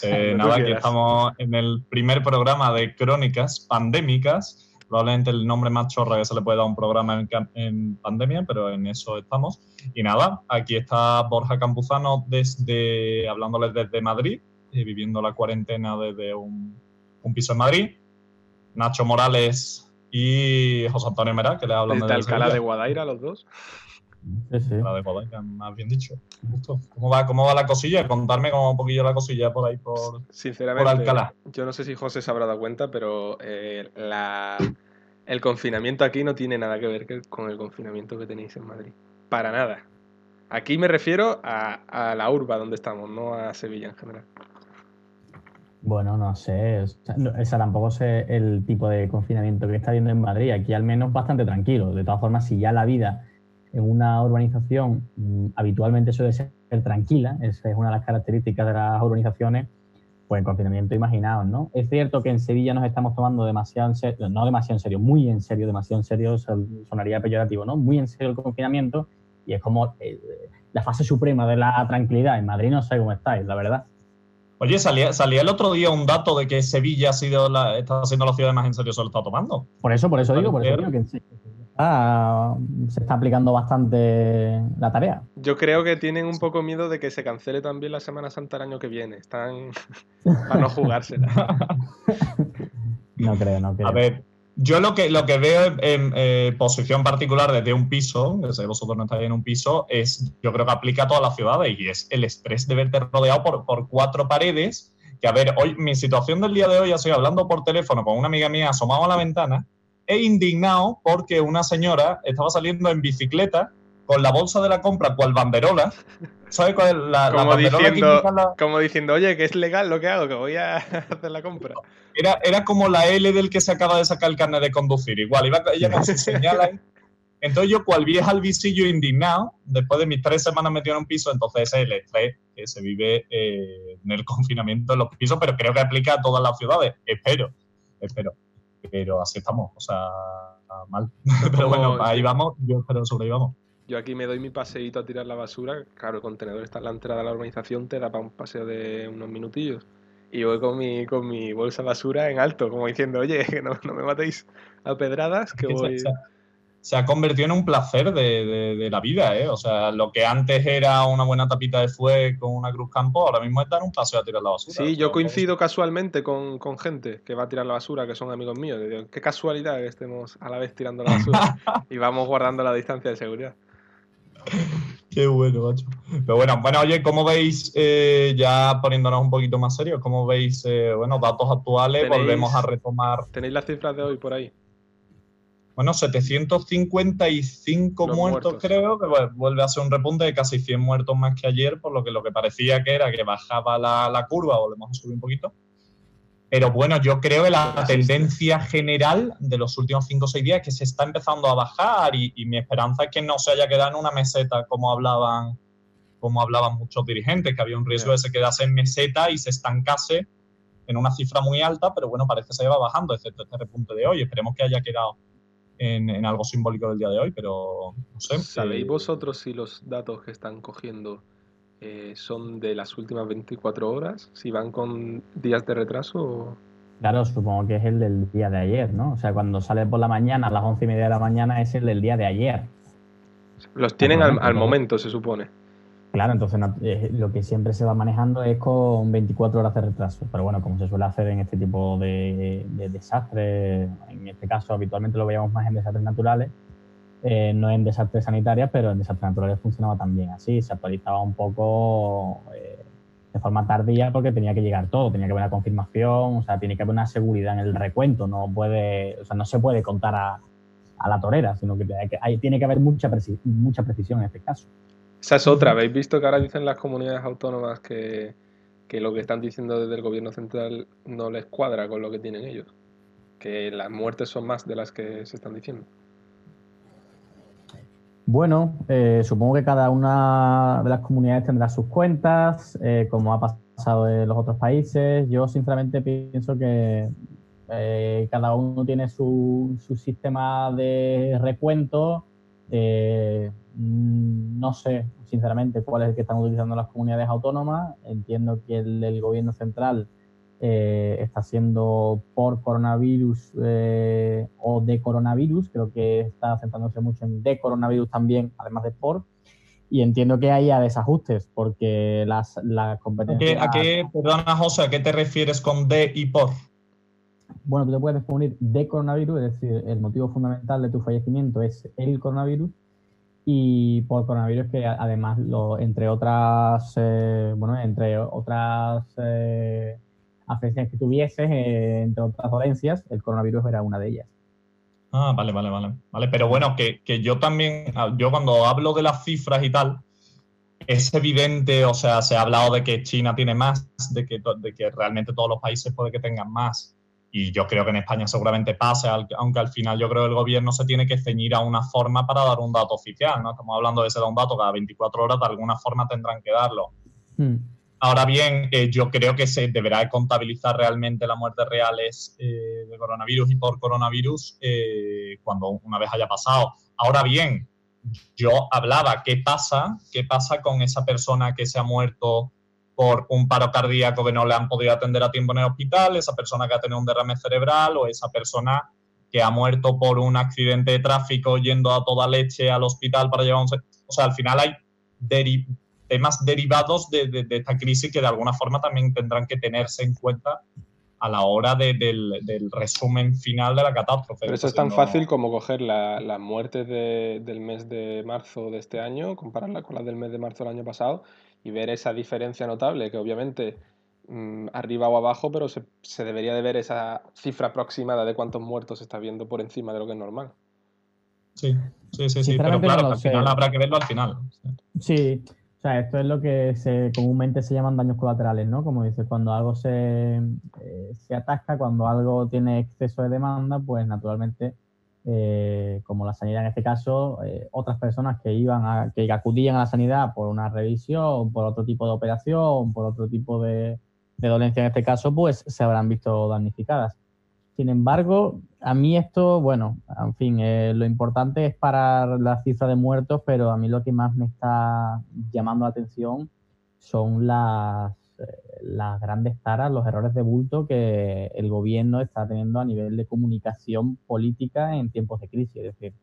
Pues eh, nada, aquí estamos en el primer programa de crónicas pandémicas. Probablemente el nombre más chorra que se le puede dar a un programa en, pandemia, pero en eso estamos. Y nada, aquí está Borja Campuzano desde, hablándoles desde Madrid, eh, viviendo la cuarentena desde un, piso en Madrid. Nacho Morales y José Antonio Mera, que le hablan desde Alcalá de Guadaira, los dos. La de Guadaira, más bien dicho. ¿Cómo va, ¿Cómo va la cosilla? Contarme como un poquillo la cosilla por ahí, por, Sinceramente, Alcalá. Yo no sé si José se habrá dado cuenta, pero eh, el confinamiento aquí no tiene nada que ver con el confinamiento que tenéis en Madrid. Para nada. Aquí me refiero a, la urba donde estamos, no a Sevilla en general. Bueno, no sé. Esa tampoco es el tipo de confinamiento que está viendo en Madrid. Aquí al menos bastante tranquilo. De todas formas, si ya la vida en una urbanización mm, habitualmente suele ser tranquila, esa es una de las características de las urbanizaciones, pues en confinamiento imaginaos, ¿no? Es cierto que en Sevilla nos estamos tomando demasiado en serio, no demasiado en serio, muy en serio, demasiado en serio, sonaría peyorativo, ¿no? Muy en serio el confinamiento y es como eh, la fase suprema de la tranquilidad. En Madrid no sé cómo estáis, la verdad. Oye, salía, salía el otro día un dato de que Sevilla ha sido la, está siendo la ciudad más en serio se lo está tomando. Por eso, por eso digo, por eso digo que se está aplicando bastante la tarea. Yo creo que tienen un poco miedo de que se cancele también la Semana Santa el año que viene. Están para no jugársela. no creo, no creo. A ver, yo lo que, lo que veo en, eh, posición particular desde un piso, desde vosotros no estáis en un piso, es, yo creo que aplica a todas las ciudades y es el estrés de verte rodeado por, por cuatro paredes. Que a ver, hoy, mi situación del día de hoy, ya estoy hablando por teléfono con una amiga mía asomado a la ventana he indignado porque una señora estaba saliendo en bicicleta con la bolsa de la compra cual banderola. ¿Sabes cuál es la, como diciendo, Como diciendo, oye, que es legal lo que hago, que voy a hacer la compra. Era, era como la L del que se acaba de sacar el carnet de conducir. Igual, iba, ella se señala Entonces yo, cual vieja al visillo indignado, después de mis tres semanas metido en un piso, entonces ese es el estrés que se vive eh, en el confinamiento en los pisos, pero creo que aplica a todas las ciudades. Espero, espero pero así estamos, o sea, mal. pero bueno, ahí vamos, yo espero sobrevivamos. Yo aquí me doy mi paseíto a tirar la basura. Claro, el contenedor está en la entrada de la organización, te da para un paseo de unos minutillos. Y voy con mi, con mi bolsa de basura en alto, como diciendo, oye, que no, no me matéis a pedradas, que voy se ha convertido en un placer de, la vida, ¿eh? O sea, lo que antes era una buena tapita de fuego con una cruz campo, ahora mismo es dar un paseo a tirar la basura. Sí, yo coincido casualmente con, gente que va a tirar la basura, que son amigos míos. Qué casualidad que estemos a la vez tirando la basura y vamos guardando la distancia de seguridad. Qué bueno, macho. Pero bueno, bueno, oye, ¿cómo veis, eh, ya poniéndonos un poquito más serios, cómo veis, eh, bueno, datos actuales? Volvemos a retomar. ¿Tenéis las cifras de hoy por ahí? Bueno, 755 muertos, creo, que vuelve a ser un repunte de casi 100 muertos más que ayer, por lo que lo que parecía que era que bajaba la, curva, volvemos a subir un poquito. Pero bueno, yo creo que la tendencia general de los últimos 5 o 6 días es que se está empezando a bajar y, mi esperanza es que no se haya quedado en una meseta como hablaban, como hablaban muchos dirigentes, que había un riesgo de que se quedase en meseta y se estancase en una cifra muy alta, pero bueno, parece que se va bajando, excepto este repunte de hoy. Esperemos que haya quedado en, algo simbólico del día de hoy, pero no sé. ¿Sabéis vosotros si los datos que están cogiendo eh, son de las últimas 24 horas? ¿Si van con días de retraso? Claro, supongo que es el del día de ayer, ¿no? O sea, cuando sale por la mañana a las once y media de la mañana es el del día de ayer. Los tienen al momento, se supone. Claro, entonces eh, lo que siempre se va manejando es con 24 horas de retraso. Pero bueno, como se suele hacer en este tipo de, desastres, en este caso habitualmente lo veíamos más en desastres naturales, eh, no en desastres sanitarios, pero en desastres naturales funcionaba también así. Se actualizaba un poco eh, de forma tardía porque tenía que llegar todo, tenía que haber una confirmación, o sea, tiene que haber una seguridad en el recuento. No puede, o sea, no se puede contar a, la torera, sino que, hay, tiene que haber mucha, mucha precisión en este caso. Esa es otra. ¿Habéis visto que ahora dicen las comunidades autónomas que, lo que están diciendo desde el gobierno central no les cuadra con lo que tienen ellos? Que las muertes son más de las que se están diciendo. Bueno, eh, supongo que cada una de las comunidades tendrá sus cuentas, eh, como ha pasado en los otros países. Yo sinceramente pienso que eh, cada uno tiene su, su sistema de recuento mm, no sé, sinceramente, cuál es el que están utilizando las comunidades autónomas. Entiendo que el del gobierno central eh, está siendo por coronavirus eh, o de coronavirus. Creo que está centrándose mucho en de coronavirus también, además de por. Y entiendo que haya desajustes porque las, la competencias... ¿A qué, perdona José, a qué te refieres con de y por? Bueno, tú te puedes poner de coronavirus, es decir, el motivo fundamental de tu fallecimiento es el coronavirus y por coronavirus que además lo, entre otras eh, bueno entre otras eh, afecciones que tuvieses eh, entre otras dolencias el coronavirus era una de ellas. Ah vale vale vale. Vale pero bueno que, que, yo también yo cuando hablo de las cifras y tal es evidente o sea se ha hablado de que China tiene más de que, de que realmente todos los países puede que tengan más y yo creo que en España seguramente pase, aunque al final yo creo que el gobierno se tiene que ceñir a una forma para dar un dato oficial, ¿no? Estamos hablando de ese un dato cada 24 horas, de alguna forma tendrán que darlo. Hmm. Ahora bien, eh, yo creo que se deberá contabilizar realmente las muertes reales eh, de coronavirus y por coronavirus eh, cuando una vez haya pasado. Ahora bien, yo hablaba, ¿qué pasa? ¿Qué pasa con esa persona que se ha muerto por un paro cardíaco que no le han podido atender a tiempo en el hospital, esa persona que ha tenido un derrame cerebral o esa persona que ha muerto por un accidente de tráfico yendo a toda leche al hospital para llevar un... O sea, al final hay temas derivados de, esta crisis que de alguna forma también tendrán que tenerse en cuenta a la hora del, resumen final de la catástrofe. Pero eso es tan fácil como coger las la muertes del mes de marzo de este año, compararla con las del mes de marzo del año pasado y ver esa diferencia notable, que obviamente mm, arriba o abajo, pero se, debería de ver esa cifra aproximada de cuántos muertos se está viendo por encima de lo que es normal. Sí, sí, sí, sí pero claro, al final habrá que verlo al final. Sí, o sea, esto es lo que se, comúnmente se llaman daños colaterales, ¿no? Como dices, cuando algo se, eh, se atasca, cuando algo tiene exceso de demanda, pues naturalmente eh, como la sanidad en este caso, eh, otras personas que iban a, que acudían a la sanidad por una revisión, por otro tipo de operación, por otro tipo de, dolencia en este caso, pues se habrán visto damnificadas. Sin embargo, a mí esto, bueno, en fin, eh, lo importante es parar la cifra de muertos, pero a mí lo que más me está llamando la atención son las las grandes taras, los errores de bulto que el gobierno está teniendo a nivel de comunicación política en tiempos de crisis. Es decir,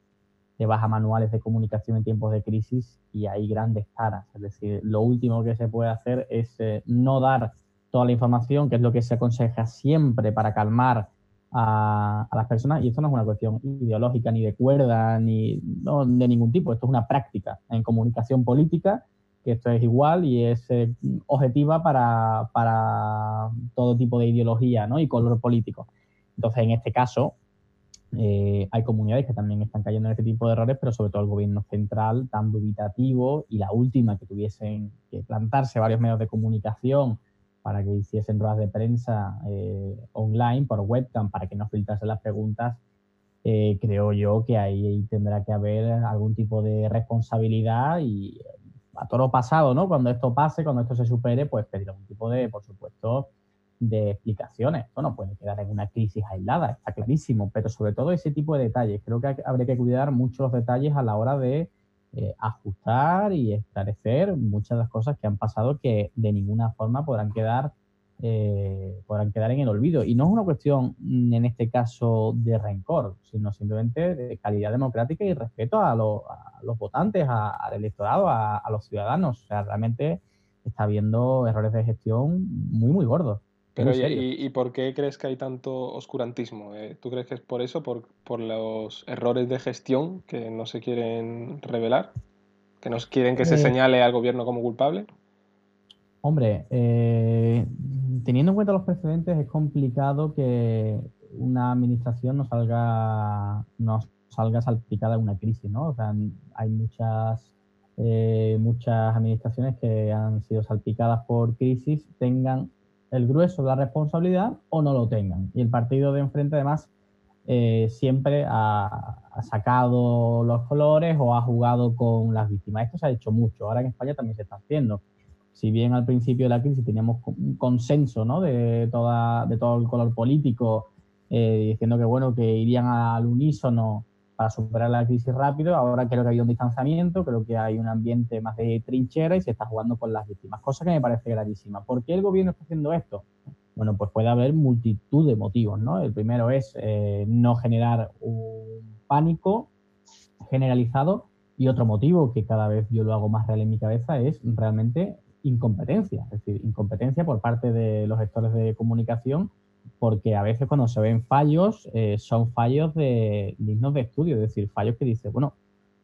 te vas a manuales de comunicación en tiempos de crisis y hay grandes taras. Es decir, lo último que se puede hacer es eh, no dar toda la información, que es lo que se aconseja siempre para calmar a, las personas. Y esto no es una cuestión ideológica, ni de cuerda, ni de ningún tipo. Esto es una práctica en comunicación política que esto es igual y es eh, objetiva para, para, todo tipo de ideología ¿no? y color político. Entonces, en este caso, eh, hay comunidades que también están cayendo en este tipo de errores, pero sobre todo el gobierno central tan dubitativo y la última que tuviesen que plantarse varios medios de comunicación para que hiciesen ruedas de prensa eh, online por webcam para que no filtrasen las preguntas, creo yo que ahí tendrá que haber algún tipo de responsabilidad y a toro pasado, ¿no? Cuando esto pase, cuando esto se supere, pues pedir algún tipo de, por supuesto, de explicaciones. Esto no puede quedar en una crisis aislada, está clarísimo, pero sobre todo ese tipo de detalles. Creo que habría que cuidar muchos detalles a la hora de eh, ajustar y esclarecer muchas de las cosas que han pasado que de ninguna forma podrán quedar eh, podrán quedar en el olvido. Y no es una cuestión, mm, en este caso, de rencor, sino simplemente de calidad democrática y respeto a, los votantes, al electorado, a, los ciudadanos. O sea, realmente está habiendo errores de gestión muy, muy gordos. Pero ¿y, por qué crees que hay tanto oscurantismo? Eh, ¿Tú crees que es por eso, por, por los errores de gestión que no se quieren revelar? ¿Que nos quieren que se eh, señale al gobierno como culpable? Hombre, eh, teniendo en cuenta los precedentes, es complicado que una administración no salga, no salga salpicada en una crisis, ¿no? O sea, hay muchas, eh, muchas administraciones que han sido salpicadas por crisis, tengan el grueso de la responsabilidad o no lo tengan. Y el partido de enfrente, además, eh, siempre ha, sacado los colores o ha jugado con las víctimas. Esto se ha hecho mucho. Ahora en España también se está haciendo si bien al principio de la crisis teníamos un consenso ¿no? de, toda, de todo el color político, eh, diciendo que bueno, que irían al unísono para superar la crisis rápido. Ahora creo que ha un distanciamiento, creo que hay un ambiente más de trinchera y se está jugando con las víctimas, cosa que me parece gravísima. ¿Por qué el gobierno está haciendo esto? Bueno, pues puede haber multitud de motivos, ¿no? El primero es eh, no generar un pánico generalizado y otro motivo que cada vez yo lo hago más real en mi cabeza es realmente incompetencia, es decir, incompetencia por parte de los gestores de comunicación porque a veces cuando se ven fallos eh, son fallos de dignos de estudio, es decir, fallos que dice, bueno,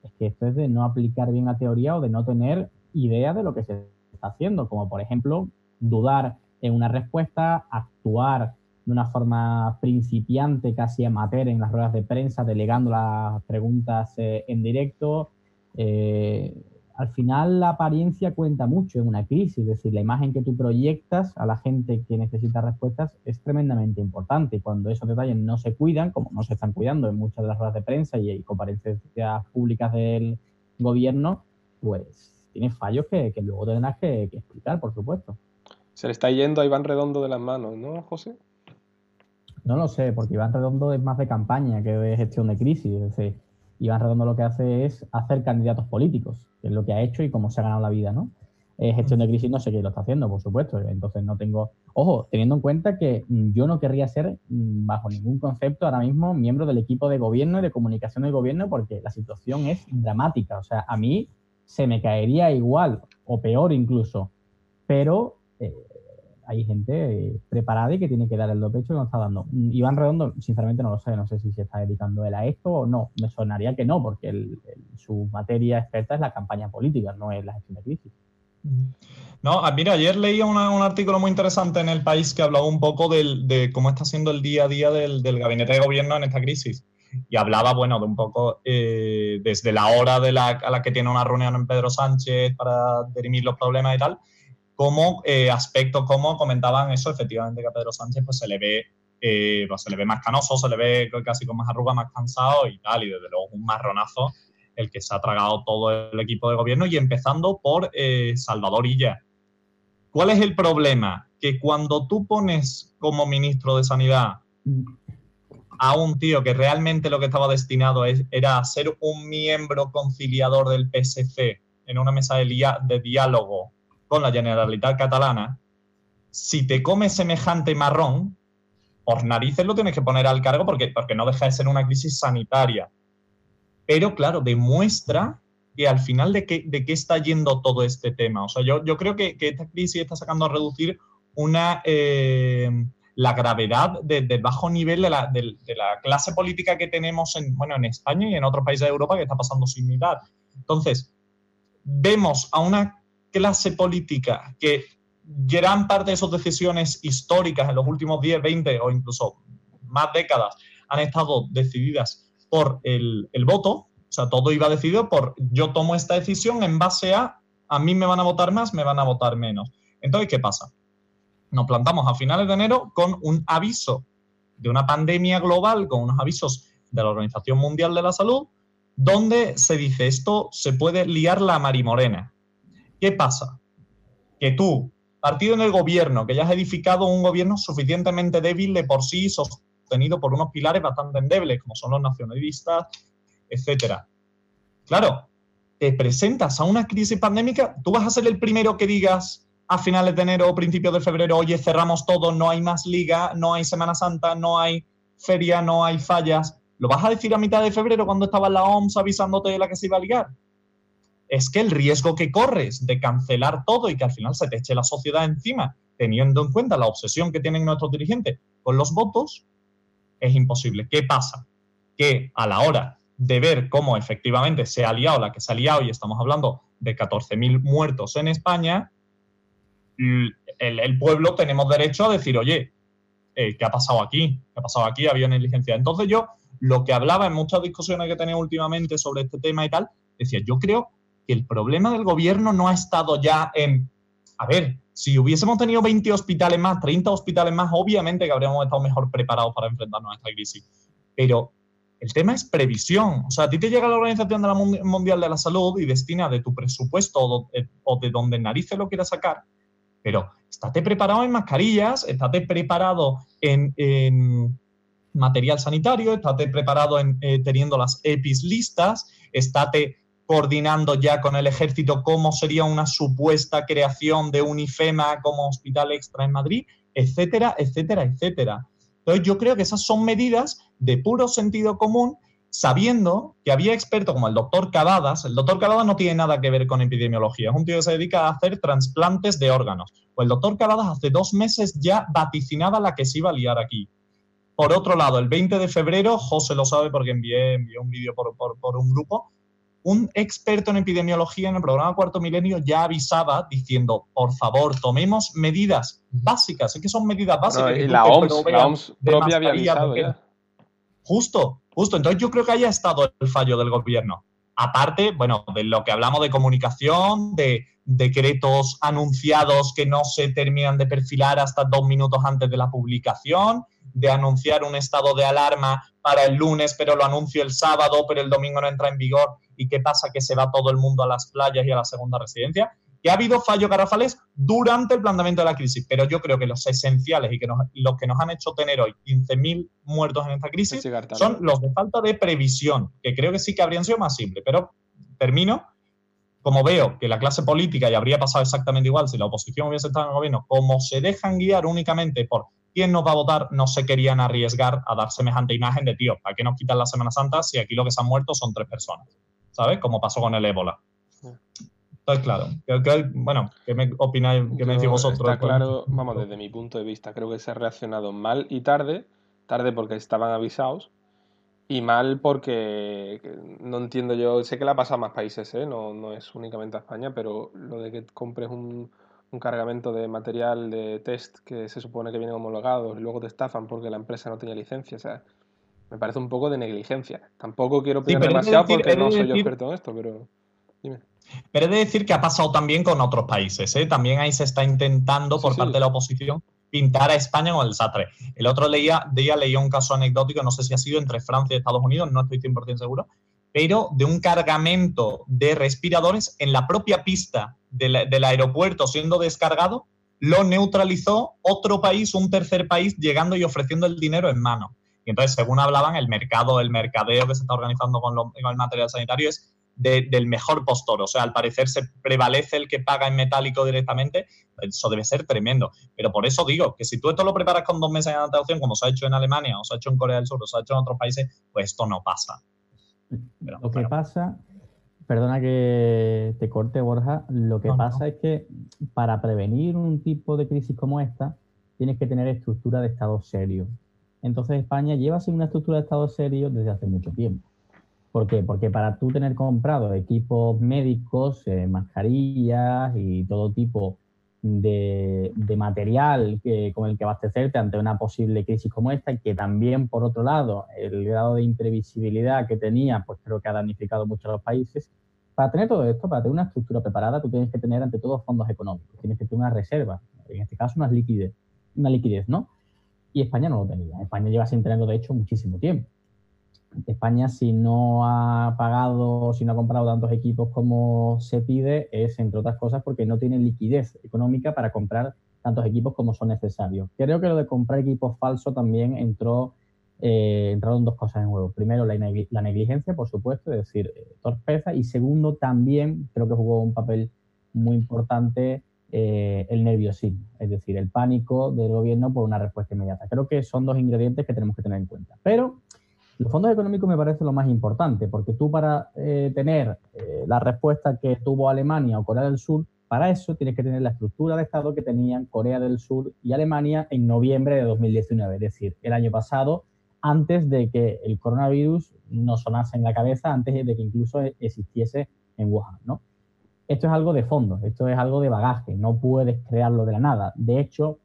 es que esto es de no aplicar bien la teoría o de no tener idea de lo que se está haciendo, como por ejemplo dudar en una respuesta, actuar de una forma principiante, casi amateur en las ruedas de prensa, delegando las preguntas eh, en directo. Eh, al final la apariencia cuenta mucho en una crisis, es decir, la imagen que tú proyectas a la gente que necesita respuestas es tremendamente importante. Y cuando esos detalles no se cuidan, como no se están cuidando en muchas de las ruedas de prensa y, comparecencias públicas del gobierno, pues tiene fallos que, luego tendrás que, explicar, por supuesto. Se le está yendo a Iván Redondo de las manos, ¿no, José? No lo sé, porque Iván Redondo es más de campaña que de gestión de crisis. Es decir, Iván Redondo lo que hace es hacer candidatos políticos, que es lo que ha hecho y cómo se ha ganado la vida, ¿no? Eh, gestión de crisis no sé quién lo está haciendo, por supuesto. Entonces no tengo. Ojo, teniendo en cuenta que mm, yo no querría ser, mm, bajo ningún concepto, ahora mismo miembro del equipo de gobierno y de comunicación del gobierno, porque la situación es dramática. O sea, a mí se me caería igual, o peor incluso. Pero eh, hay gente eh, preparada y que tiene que dar el do pecho que nos está dando. Mm, Iván Redondo, sinceramente no lo sé, no sé si se está dedicando él a esto o no. Me sonaría que no, porque su materia experta es la campaña política, no es la gestión de crisis. No, ah, mira, ayer leía un artículo muy interesante en El País que hablaba un poco de cómo está siendo el día a día del, gabinete de gobierno en esta crisis. Y hablaba, bueno, de un poco eh, desde la hora de la, a la que tiene una reunión en Pedro Sánchez para dirimir los problemas y tal, como eh, aspectos como comentaban eso, efectivamente que a Pedro Sánchez pues se le ve eh, pues, se le ve más canoso, se le ve casi con más arruga, más cansado y tal, y desde luego un marronazo el que se ha tragado todo el equipo de gobierno y empezando por eh, Salvador Illa. ¿Cuál es el problema? Que cuando tú pones como ministro de Sanidad a un tío que realmente lo que estaba destinado era ser un miembro conciliador del PSC en una mesa de diálogo con la Generalitat Catalana, si te comes semejante marrón, por narices lo tienes que poner al cargo porque, porque no deja de ser una crisis sanitaria. Pero claro, demuestra que al final de qué, de qué está yendo todo este tema. O sea, yo, yo creo que, que esta crisis está sacando a reducir una, eh, la gravedad del bajo nivel de la, de, la, clase política que tenemos en, bueno, en España y en otros países de Europa que está pasando similar. Entonces, vemos a una clase política que gran parte de sus decisiones históricas en los últimos 10, 20 o incluso más décadas han estado decididas por el, voto, o sea, todo iba decidido por yo tomo esta decisión en base a a mí me van a votar más, me van a votar menos. Entonces, ¿qué pasa? Nos plantamos a finales de enero con un aviso de una pandemia global, con unos avisos de la Organización Mundial de la Salud, donde se dice esto se puede liar la marimorena. ¿Qué pasa? Que tú, partido en el gobierno, que ya has edificado un gobierno suficientemente débil de por sí, sostenido por unos pilares bastante endebles, como son los nacionalistas, etcétera. Claro, te presentas a una crisis pandémica, tú vas a ser el primero que digas a finales de enero o principios de febrero, oye, cerramos todo, no hay más liga, no hay Semana Santa, no hay feria, no hay fallas. ¿Lo vas a decir a mitad de febrero cuando estaba la OMS avisándote de la que se iba a ligar? Es que el riesgo que corres de cancelar todo y que al final se te eche la sociedad encima, teniendo en cuenta la obsesión que tienen nuestros dirigentes con los votos, es imposible. ¿Qué pasa? Que a la hora de ver cómo efectivamente se ha liado la que se ha liado, y estamos hablando de 14.000 muertos en España, el, pueblo tenemos derecho a decir, oye, eh, ¿qué ha pasado aquí? ¿Qué ha pasado aquí? Había negligencia. Entonces yo, lo que hablaba en muchas discusiones que tenía últimamente sobre este tema y tal, decía, yo creo que el problema del gobierno no ha estado ya en, a ver, si hubiésemos tenido 20 hospitales más, 30 hospitales más, obviamente que habríamos estado mejor preparados para enfrentarnos a esta crisis. Pero el tema es previsión. O sea, a ti te llega la Organización Mundial de la Salud y destina de tu presupuesto o de, donde narices lo quieras sacar, pero estate preparado en mascarillas, estate preparado en, material sanitario, estate preparado en, eh, teniendo las EPIs listas, estate coordinando ya con el ejército cómo sería una supuesta creación de un IFEMA como hospital extra en Madrid, etcétera, etcétera, etcétera. Entonces yo creo que esas son medidas de puro sentido común, sabiendo que había expertos como el doctor Cavadas. El doctor Cavadas no tiene nada que ver con epidemiología, es un tío que se dedica a hacer trasplantes de órganos. Pues el doctor Cavadas hace dos meses ya vaticinaba la que se iba a liar aquí. Por otro lado, el 20 de febrero, José lo sabe porque envié, un vídeo por, por un grupo, un experto en epidemiología en el programa Cuarto Milenio ya avisaba diciendo, por favor, tomemos medidas básicas. Es que son medidas básicas. y la OMS, propia había avisado ya. Justo, justo. Entonces yo creo que haya estado el fallo del gobierno. Aparte, bueno, de lo que hablamos de comunicación, de decretos anunciados que no se terminan de perfilar hasta dos minutos antes de la publicación, de anunciar un estado de alarma para el lunes, pero lo anuncio el sábado, pero el domingo no entra en vigor. ¿Y qué pasa? Que se va todo el mundo a las playas y a la segunda residencia. Que ha habido fallos garrafales durante el planteamiento de la crisis, pero yo creo que los esenciales y que los que nos han hecho tener hoy 15.000 muertos en esta crisis son los de falta de previsión, que creo que sí que habrían sido más simples. Pero termino como veo que la clase política ya habría pasado exactamente igual si la oposición hubiese estado en el gobierno, como se dejan guiar únicamente por quién nos va a votar, no se querían arriesgar a dar semejante imagen de, tío, ¿para qué nos quitan la Semana Santa si aquí lo que se han muerto son tres personas? ¿Sabes? Como pasó con el ébola. Entonces, claro, bueno, ¿qué me opináis, qué me decís vosotros? Está claro, vamos, desde mi punto de vista, creo que se ha reaccionado mal y tarde, tarde porque estaban avisados, y mal porque no entiendo yo, sé que la pasa a más países, ¿eh? no, no es únicamente a España, pero lo de que compres un, un cargamento de material de test que se supone que vienen homologados y luego te estafan porque la empresa no tenía licencia, o sea, me parece un poco de negligencia. Tampoco quiero pedir demasiado porque no soy yo experto en esto, pero dime. Pero he de decir que ha pasado también con otros países, ¿eh? también ahí se está intentando por parte de la oposición pintar a España con el desastre. El otro día, día leía un caso anecdótico, no sé si ha sido entre Francia y Estados Unidos, no estoy 100% seguro, pero de un cargamento de respiradores en la propia pista del, aeropuerto siendo descargado, lo neutralizó otro país, un tercer país, llegando y ofreciendo el dinero en mano. Y entonces, según hablaban, el mercado, el mercadeo que se está organizando con, el material sanitario es del mejor postor. O sea, al parecer se prevalece el que paga en metálico directamente. Eso debe ser tremendo. Pero por eso digo que si tú esto lo preparas con dos meses de antelación, como se ha hecho en Alemania, o se ha hecho en Corea del Sur, o se ha hecho en otros países, pues esto no pasa. lo que pasa, perdona que te corte, Borja, lo que pasa es que para prevenir un tipo de crisis como esta, tienes que tener estructura de Estado serio. Entonces España lleva sin una estructura de Estado serio desde hace mucho tiempo. ¿Por qué? Porque para tú tener comprado equipos médicos, eh, mascarillas y todo tipo de, material con el que abastecerte ante una posible crisis como esta, y que también, por otro lado, el grado de imprevisibilidad que tenía, pues creo que ha damnificado mucho a los países. Para tener todo esto, para tener una estructura preparada, tú tienes que tener ante todo fondos económicos, tienes que tener una reserva, en este caso una liquidez, una liquidez, ¿no? Y España no lo tenía. España lleva sin tenerlo, de hecho, muchísimo tiempo. España, si no ha pagado, si no ha comprado tantos equipos como se pide, es entre otras cosas porque no tiene liquidez económica para comprar tantos equipos como son necesarios. Creo que lo de comprar equipos falsos también entró, eh, entraron dos cosas en juego. Primero, la, negligencia, por supuesto, es decir, eh, torpeza. Y segundo, también creo que jugó un papel muy importante eh, el nerviosismo, es decir, el pánico del gobierno por una respuesta inmediata. Creo que son dos ingredientes que tenemos que tener en cuenta. Pero los fondos económicos me parece lo más importante, porque tú para eh, tener eh, la respuesta que tuvo Alemania o Corea del Sur, para eso tienes que tener la estructura de Estado que tenían Corea del Sur y Alemania en noviembre de 2019, es decir, el año pasado, antes de que el coronavirus nos sonase en la cabeza, antes de que incluso existiese en Wuhan, ¿no? Esto es algo de fondo, esto es algo de bagaje, no puedes crearlo de la nada. De hecho,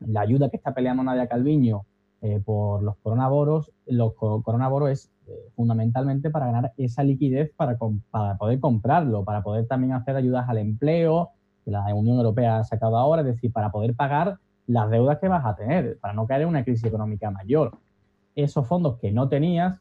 la ayuda que está peleando Nadia Calviño eh, por los coronaboros, los coronaboros es eh, fundamentalmente para ganar esa liquidez para, para poder comprarlo, para poder también hacer ayudas al empleo, que la Unión Europea ha sacado ahora, es decir, para poder pagar las deudas que vas a tener, para no caer en una crisis económica mayor. Esos fondos que no tenías,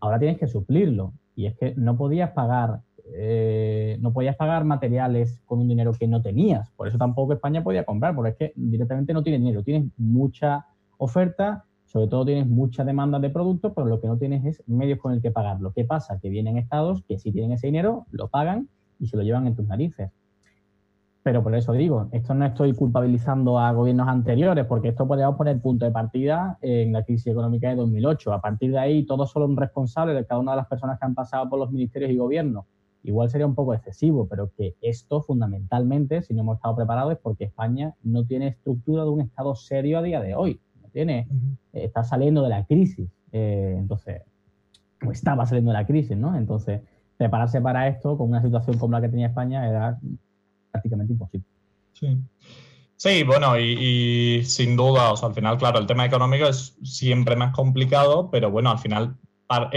ahora tienes que suplirlo. Y es que no podías pagar, eh, no podías pagar materiales con un dinero que no tenías. Por eso tampoco España podía comprar, porque es que directamente no tiene dinero, tienes mucha oferta sobre todo tienes mucha demanda de productos, pero lo que no tienes es medios con el que pagarlo. ¿Qué pasa? Que vienen estados que si tienen ese dinero, lo pagan y se lo llevan en tus narices. Pero por eso digo, esto no estoy culpabilizando a gobiernos anteriores, porque esto podríamos poner punto de partida en la crisis económica de 2008. A partir de ahí, todos son responsables de cada una de las personas que han pasado por los ministerios y gobiernos. Igual sería un poco excesivo, pero que esto fundamentalmente, si no hemos estado preparados, es porque España no tiene estructura de un Estado serio a día de hoy. Tiene, está saliendo de la crisis. Eh, entonces, o estaba saliendo de la crisis, ¿no? Entonces, prepararse para esto con una situación como la que tenía España era prácticamente imposible. Sí. Sí, bueno, y, sin duda, o sea, al final, claro, el tema económico es siempre más complicado, pero bueno, al final,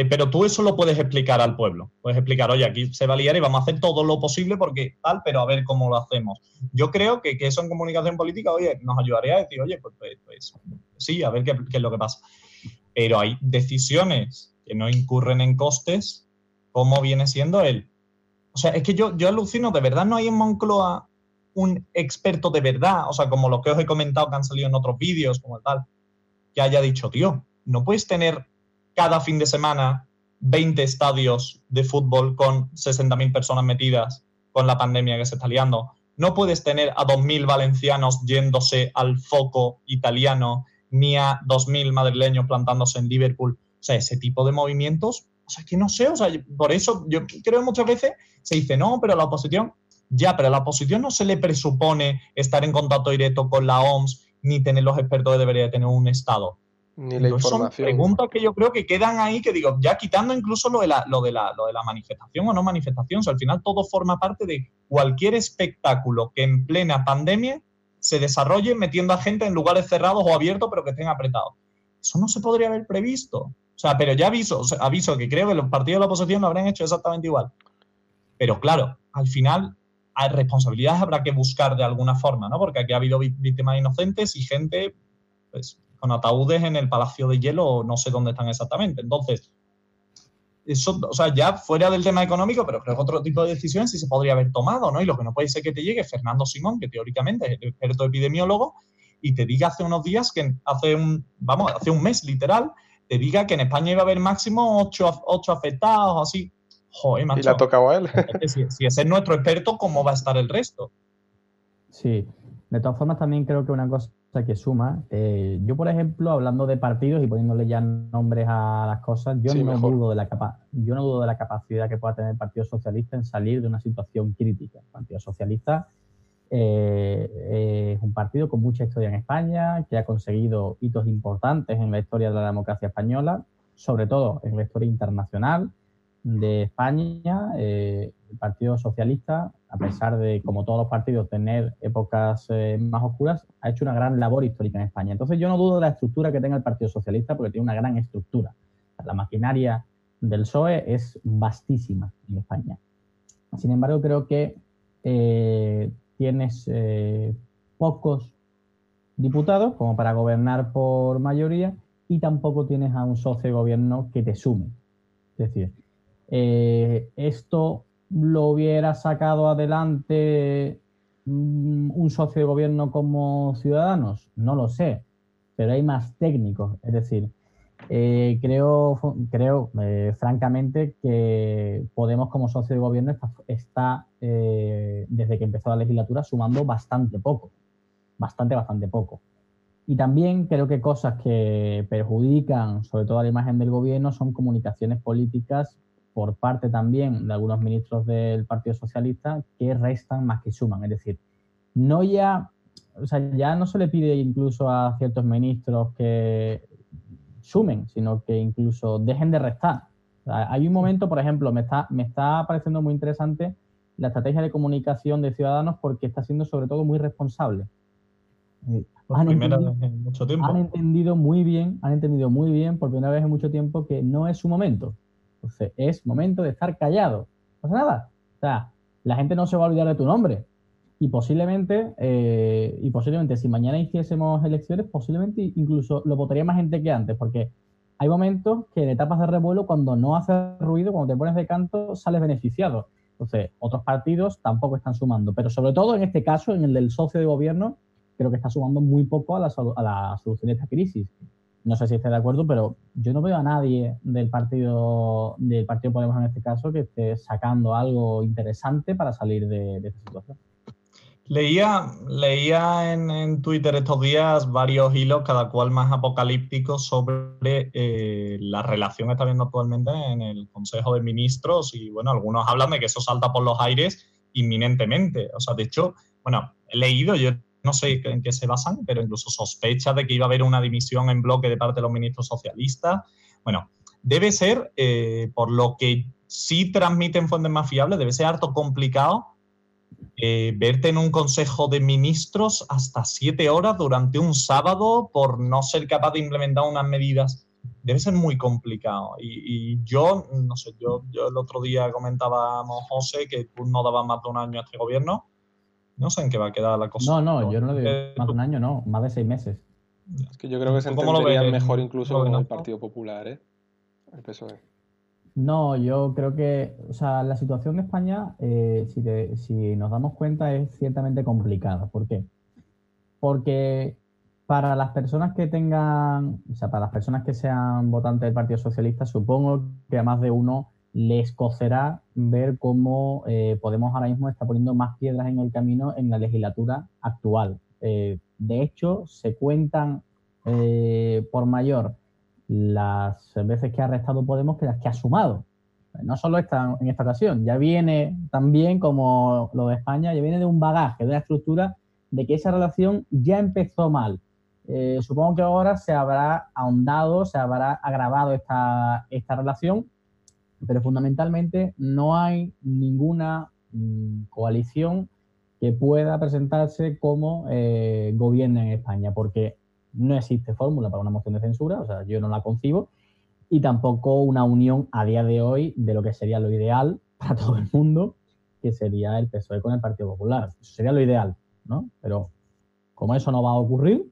pero tú eso lo puedes explicar al pueblo. Puedes explicar, oye, aquí se va a liar y vamos a hacer todo lo posible porque tal, pero a ver cómo lo hacemos. Yo creo que, eso en comunicación política, oye, nos ayudaría a decir, oye, pues, pues, pues sí, a ver qué, qué, es lo que pasa. Pero hay decisiones que no incurren en costes, como viene siendo el o sea, es que yo, yo alucino, de verdad no hay en Moncloa un experto de verdad, o sea, como lo que os he comentado que han salido en otros vídeos, como tal, que haya dicho, tío, no puedes tener cada fin de semana 20 estadios de fútbol con 60.000 personas metidas con la pandemia que se está liando. No puedes tener a 2.000 valencianos yéndose al foco italiano, ni a 2.000 madrileños plantándose en Liverpool. O sea, ese tipo de movimientos o sea, que no sé, o sea, por eso yo creo que muchas veces se dice, no, pero la oposición, ya, pero a la oposición no se le presupone estar en contacto directo con la OMS ni tener los expertos que debería tener un Estado. Ni la información. Son preguntas que yo creo que quedan ahí, que digo, ya quitando incluso lo de la, lo de la, lo de la manifestación o no manifestación, o sea, al final todo forma parte de cualquier espectáculo que en plena pandemia se desarrolle metiendo a gente en lugares cerrados o abiertos, pero que estén apretados. Eso no se podría haber previsto. O sea, pero ya aviso, aviso que creo que los partidos de la oposición lo habrían hecho exactamente igual. Pero claro, al final hay responsabilidades habrá que buscar de alguna forma, ¿no? Porque aquí ha habido víctimas inocentes y gente pues, con ataúdes en el Palacio de Hielo, no sé dónde están exactamente. Entonces, eso, o sea, ya fuera del tema económico, pero creo que otro tipo de decisiones sí se podría haber tomado, ¿no? Y lo que no puede ser que te llegue Fernando Simón, que teóricamente es el experto epidemiólogo, y te diga hace unos días que hace un, vamos, hace un mes literal, te diga que en España iba a haber máximo ocho, ocho afectados, así. Joder, macho. Y le ha tocado a él. si, ese es nuestro experto, ¿cómo va a estar el resto? Sí, de todas formas también creo que una cosa que suma, eh, yo por ejemplo, hablando de partidos y poniéndole ya nombres a las cosas, yo, no dudo de la capa yo no dudo de la capacidad que pueda tener el Partido Socialista en salir de una situación crítica. El Partido Socialista eh, es un partido con mucha historia en España, que ha conseguido hitos importantes en la historia de la democracia española, sobre todo en la historia internacional de España. Eh, el Partido Socialista, a pesar de, como todos los partidos, tener épocas eh, más oscuras, ha hecho una gran labor histórica en España. Entonces yo no dudo de la estructura que tenga el Partido Socialista, porque tiene una gran estructura. La maquinaria del PSOE es vastísima en España. Sin embargo, creo que tienes eh, pocos diputados como para gobernar por mayoría y tampoco tienes a un socio de gobierno que te sume. Es decir, eh, esto lo hubiera sacado adelante mm, un socio de gobierno como Ciudadanos, no lo sé, pero hay más técnicos. Es decir, eh, creo, creo eh, francamente, que Podemos como socio de gobierno está, eh, desde que empezó la legislatura, sumando bastante poco. Bastante, bastante poco. Y también creo que cosas que perjudican, sobre todo a la imagen del gobierno, son comunicaciones políticas por parte también de algunos ministros del Partido Socialista que restan más que suman. Es decir, no ya, o sea, ya no se le pide incluso a ciertos ministros que sumen, sino que incluso dejen de restar. hay un momento, por ejemplo, me está, me está pareciendo muy interesante la estrategia de comunicación de Ciudadanos porque está siendo sobre todo muy responsable. Eh, han, entendido, en mucho tiempo. han entendido muy bien, han entendido muy bien por primera vez en mucho tiempo que no es su momento. Entonces, es momento de estar callado. No pasa nada. O sea, la gente no se va a olvidar de tu nombre y posiblemente, eh, y posiblemente si mañana hiciésemos elecciones, posiblemente incluso lo votaría más gente que antes, porque hay momentos que en etapas de revuelo, cuando no hace ruido, cuando te pones de canto, sales beneficiado. Entonces, otros partidos tampoco están sumando, pero sobre todo en este caso, en el del socio de gobierno, creo que está sumando muy poco a la, a la solución de esta crisis. No sé si esté de acuerdo, pero yo no veo a nadie del partido, del partido Podemos en este caso que esté sacando algo interesante para salir de, esta situación. Leía, leía en, Twitter estos días varios hilos, cada cual más apocalípticos, sobre eh, la relación que está habiendo actualmente en el Consejo de Ministros y bueno, algunos hablan de que eso salta por los aires inminentemente. O sea, de hecho, bueno, he leído, yo no sé en qué se basan, pero incluso sospecha de que iba a haber una dimisión en bloque de parte de los ministros socialistas. Bueno, debe ser, eh, por lo que sí transmiten fuentes más fiables, debe ser harto complicado eh, verte en un consejo de ministros hasta siete horas durante un sábado por no ser capaz de implementar unas medidas. Debe ser muy complicado. Y, yo, no sé, yo, yo el otro día comentábamos, José, que no dabas más de un año a este gobierno no sé en qué va a quedar la cosa. No, no, yo no le digo más de un año, no, más de seis meses. Es que yo creo que se entendería mejor incluso con el Partido Popular, ¿eh? El PSOE. No, yo creo que, o sea, la situación de España, eh, si, si nos damos cuenta, es ciertamente complicada. ¿Por qué? Porque para las personas que tengan, o sea, para las personas que sean votantes del Partido Socialista, supongo que a más de uno les cocerá ver cómo eh, Podemos ahora mismo está poniendo más piedras en el camino en la legislatura actual. Eh, de hecho, se cuentan eh, por mayor las veces que ha arrestado Podemos que las que ha sumado. No solo esta, en esta ocasión, ya viene también como lo de España, ya viene de un bagaje, de una estructura de que esa relación ya empezó mal. supongo que ahora se habrá ahondado, se habrá agravado esta, esta relación pero fundamentalmente no hay ninguna mm, coalición que pueda presentarse como eh, gobierno en España, porque no existe fórmula para una moción de censura, o sea, yo no la concibo, y tampoco una unión a día de hoy de lo que sería lo ideal para todo el mundo, que sería el PSOE con el Partido Popular. Eso sería lo ideal, ¿no? Pero como eso no va a ocurrir,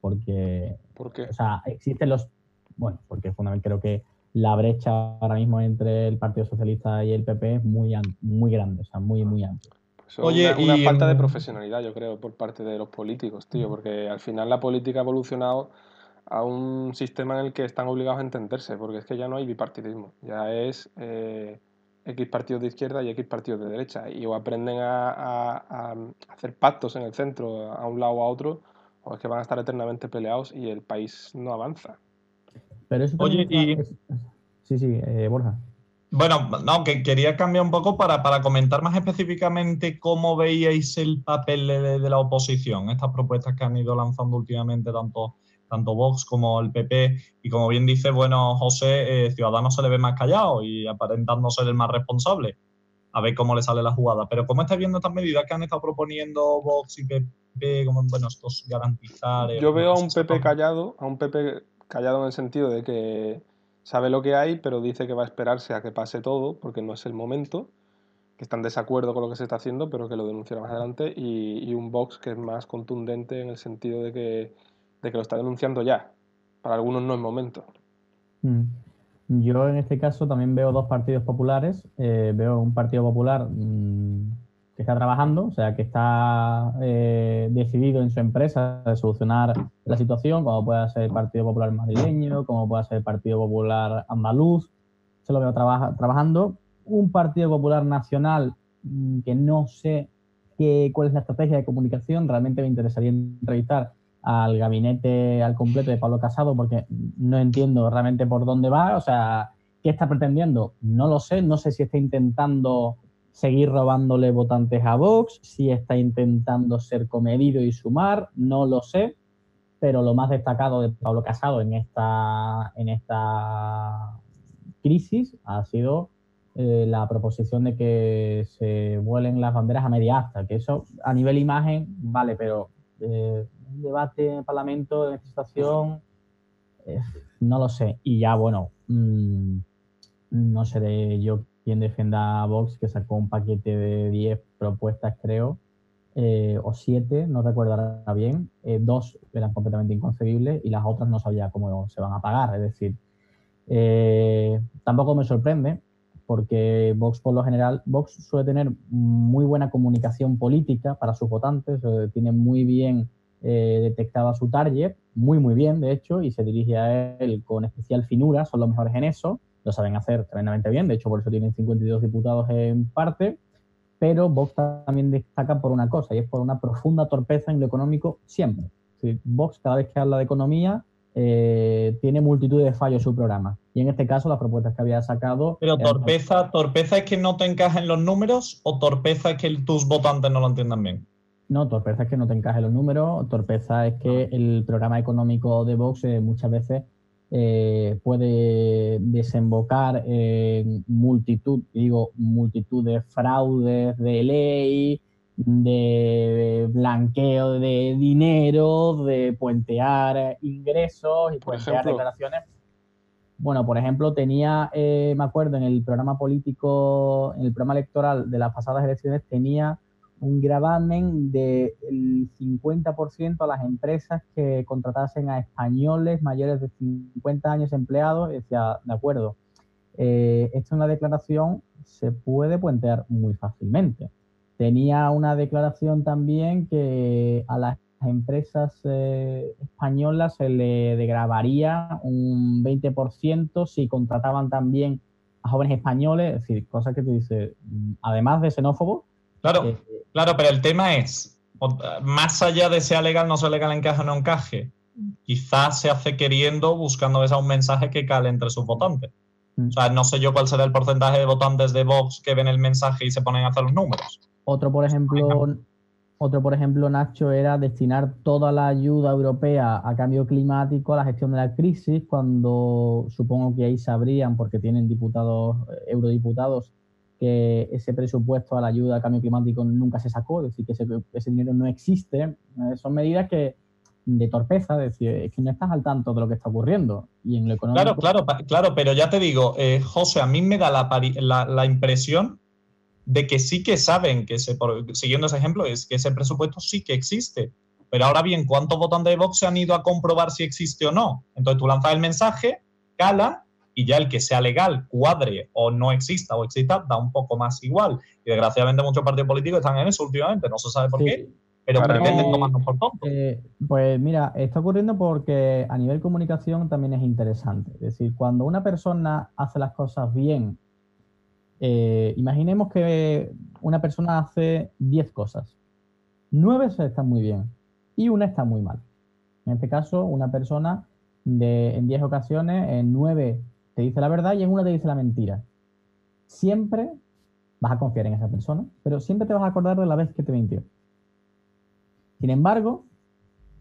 porque... ¿Por qué? O sea, existen los... Bueno, porque fundamentalmente creo que la brecha ahora mismo entre el Partido Socialista y el PP es muy, muy grande, o sea, muy, muy amplia. Pues Oye, una, una falta de profesionalidad, yo creo, por parte de los políticos, tío, porque al final la política ha evolucionado a un sistema en el que están obligados a entenderse, porque es que ya no hay bipartidismo, ya es eh, X partidos de izquierda y X partidos de derecha, y o aprenden a, a, hacer pactos en el centro, a un lado o a otro, o es que van a estar eternamente peleados y el país no avanza. Pero eso Oye, y... Sí, sí, eh, Borja. Bueno, no, que quería cambiar un poco para, comentar más específicamente cómo veíais el papel de, la oposición, estas propuestas que han ido lanzando últimamente tanto, tanto Vox como el PP. Y como bien dice, bueno, José, eh, Ciudadanos se le ve más callado y aparentando ser el más responsable. A ver cómo le sale la jugada. Pero ¿cómo estáis viendo estas medidas que han estado proponiendo Vox y PP? Como, bueno, estos garantizar... Yo veo a un PP callado, a un PP callado en el sentido de que sabe lo que hay, pero dice que va a esperarse a que pase todo, porque no es el momento, que está en desacuerdo con lo que se está haciendo, pero que lo denunciará más adelante, y, un Vox que es más contundente en el sentido de que, de que lo está denunciando ya. Para algunos no es momento. Mm. Yo en este caso también veo dos partidos populares. Eh, veo un partido popular mm, que está trabajando, o sea, que está eh, decidido en su empresa de solucionar la situación, como pueda ser el Partido Popular madrileño, como pueda ser el Partido Popular andaluz, se lo veo trabajando. Un Partido Popular nacional mm, que no sé qué, cuál es la estrategia de comunicación, realmente me interesaría entrevistar al gabinete al completo de Pablo Casado porque no entiendo realmente por dónde va, o sea, ¿qué está pretendiendo? No lo sé, no sé si está intentando seguir robándole votantes a Vox, si está intentando ser comedido y sumar, no lo sé, pero lo más destacado de Pablo Casado en esta, en esta crisis ha sido eh, la proposición de que se vuelen las banderas a media asta, que eso a nivel imagen vale, pero eh, un debate en el Parlamento en esta situación, eh, no lo sé. Y ya, bueno, mm, no sé, yo quien defienda a Vox, que sacó un paquete de 10 propuestas, creo, eh, o 7, no recuerdo ahora bien. Eh, dos eran completamente inconcebibles y las otras no sabía cómo se van a pagar. Es decir, eh, tampoco me sorprende, porque Vox, por lo general, Vox suele tener muy buena comunicación política para sus votantes, tiene muy bien eh, detectaba su target muy, muy bien, de hecho, y se dirige a él con especial finura, son los mejores en eso, lo saben hacer tremendamente bien, de hecho, por eso tienen 52 diputados en parte, pero Vox también destaca por una cosa, y es por una profunda torpeza en lo económico siempre. Vox, cada vez que habla de economía, eh, tiene multitud de fallos su programa. Y en este caso, las propuestas que había sacado. Pero torpeza, torpeza es que no te encajen los números o torpeza es que tus votantes no lo entiendan bien. No, torpeza es que no te encajen los números, torpeza es que ah. el programa económico de Vox eh, muchas veces eh, puede desembocar en multitud, digo, multitud de fraudes de ley, de blanqueo de dinero, de puentear ingresos y puentear declaraciones. Bueno, por ejemplo, tenía, eh, me acuerdo, en el programa político, en el programa electoral de las pasadas elecciones, tenía un gravamen del 50% a las empresas que contratasen a españoles mayores de 50 años empleados. decía, de acuerdo, eh, esta es una declaración, se puede puentear muy fácilmente. Tenía una declaración también que a las empresas eh, españolas se le degravaría un 20% si contrataban también a jóvenes españoles, es decir, cosas que tú dices, además de xenófobo. Claro, eh, claro, pero el tema es, más allá de sea legal, no sea legal, encaje o no encaje, quizás se hace queriendo, buscando esa un mensaje que cale entre sus votantes. Mm. O sea, no sé yo cuál será el porcentaje de votantes de Vox que ven el mensaje y se ponen a hacer los números. Otro, por ejemplo, otro, por ejemplo, Nacho, era destinar toda la ayuda europea a cambio climático a la gestión de la crisis, cuando supongo que ahí sabrían, porque tienen diputados, eh, eurodiputados, que ese presupuesto a la ayuda a cambio climático nunca se sacó, es decir, que ese, dinero no existe. Eh, son medidas que de torpeza, es decir, es que no estás al tanto de lo que está ocurriendo. Y en lo económico... Claro, claro, claro, pero ya te digo, eh, José, a mí me da la, la impresión de que sí que saben que, se, siguiendo ese ejemplo, es que ese presupuesto sí que existe. Pero ahora bien, ¿cuántos votantes de Vox se han ido a comprobar si existe o no? Entonces tú lanzas el mensaje, cala, y ya el que sea legal, cuadre o no exista o exista, da un poco más igual. Y desgraciadamente muchos partidos políticos están en eso últimamente, no se sabe por qué, pero pretenden tomarnos por tonto. Eh, pues mira, está ocurriendo porque a nivel comunicación también es interesante. Es decir, cuando una persona hace las cosas bien eh, imaginemos que una persona hace 10 cosas. 9 están muy bien y una está muy mal. En este caso, una persona de, en 10 ocasiones, en 9 te dice la verdad y en una te dice la mentira. Siempre vas a confiar en esa persona, pero siempre te vas a acordar de la vez que te mintió. Sin embargo,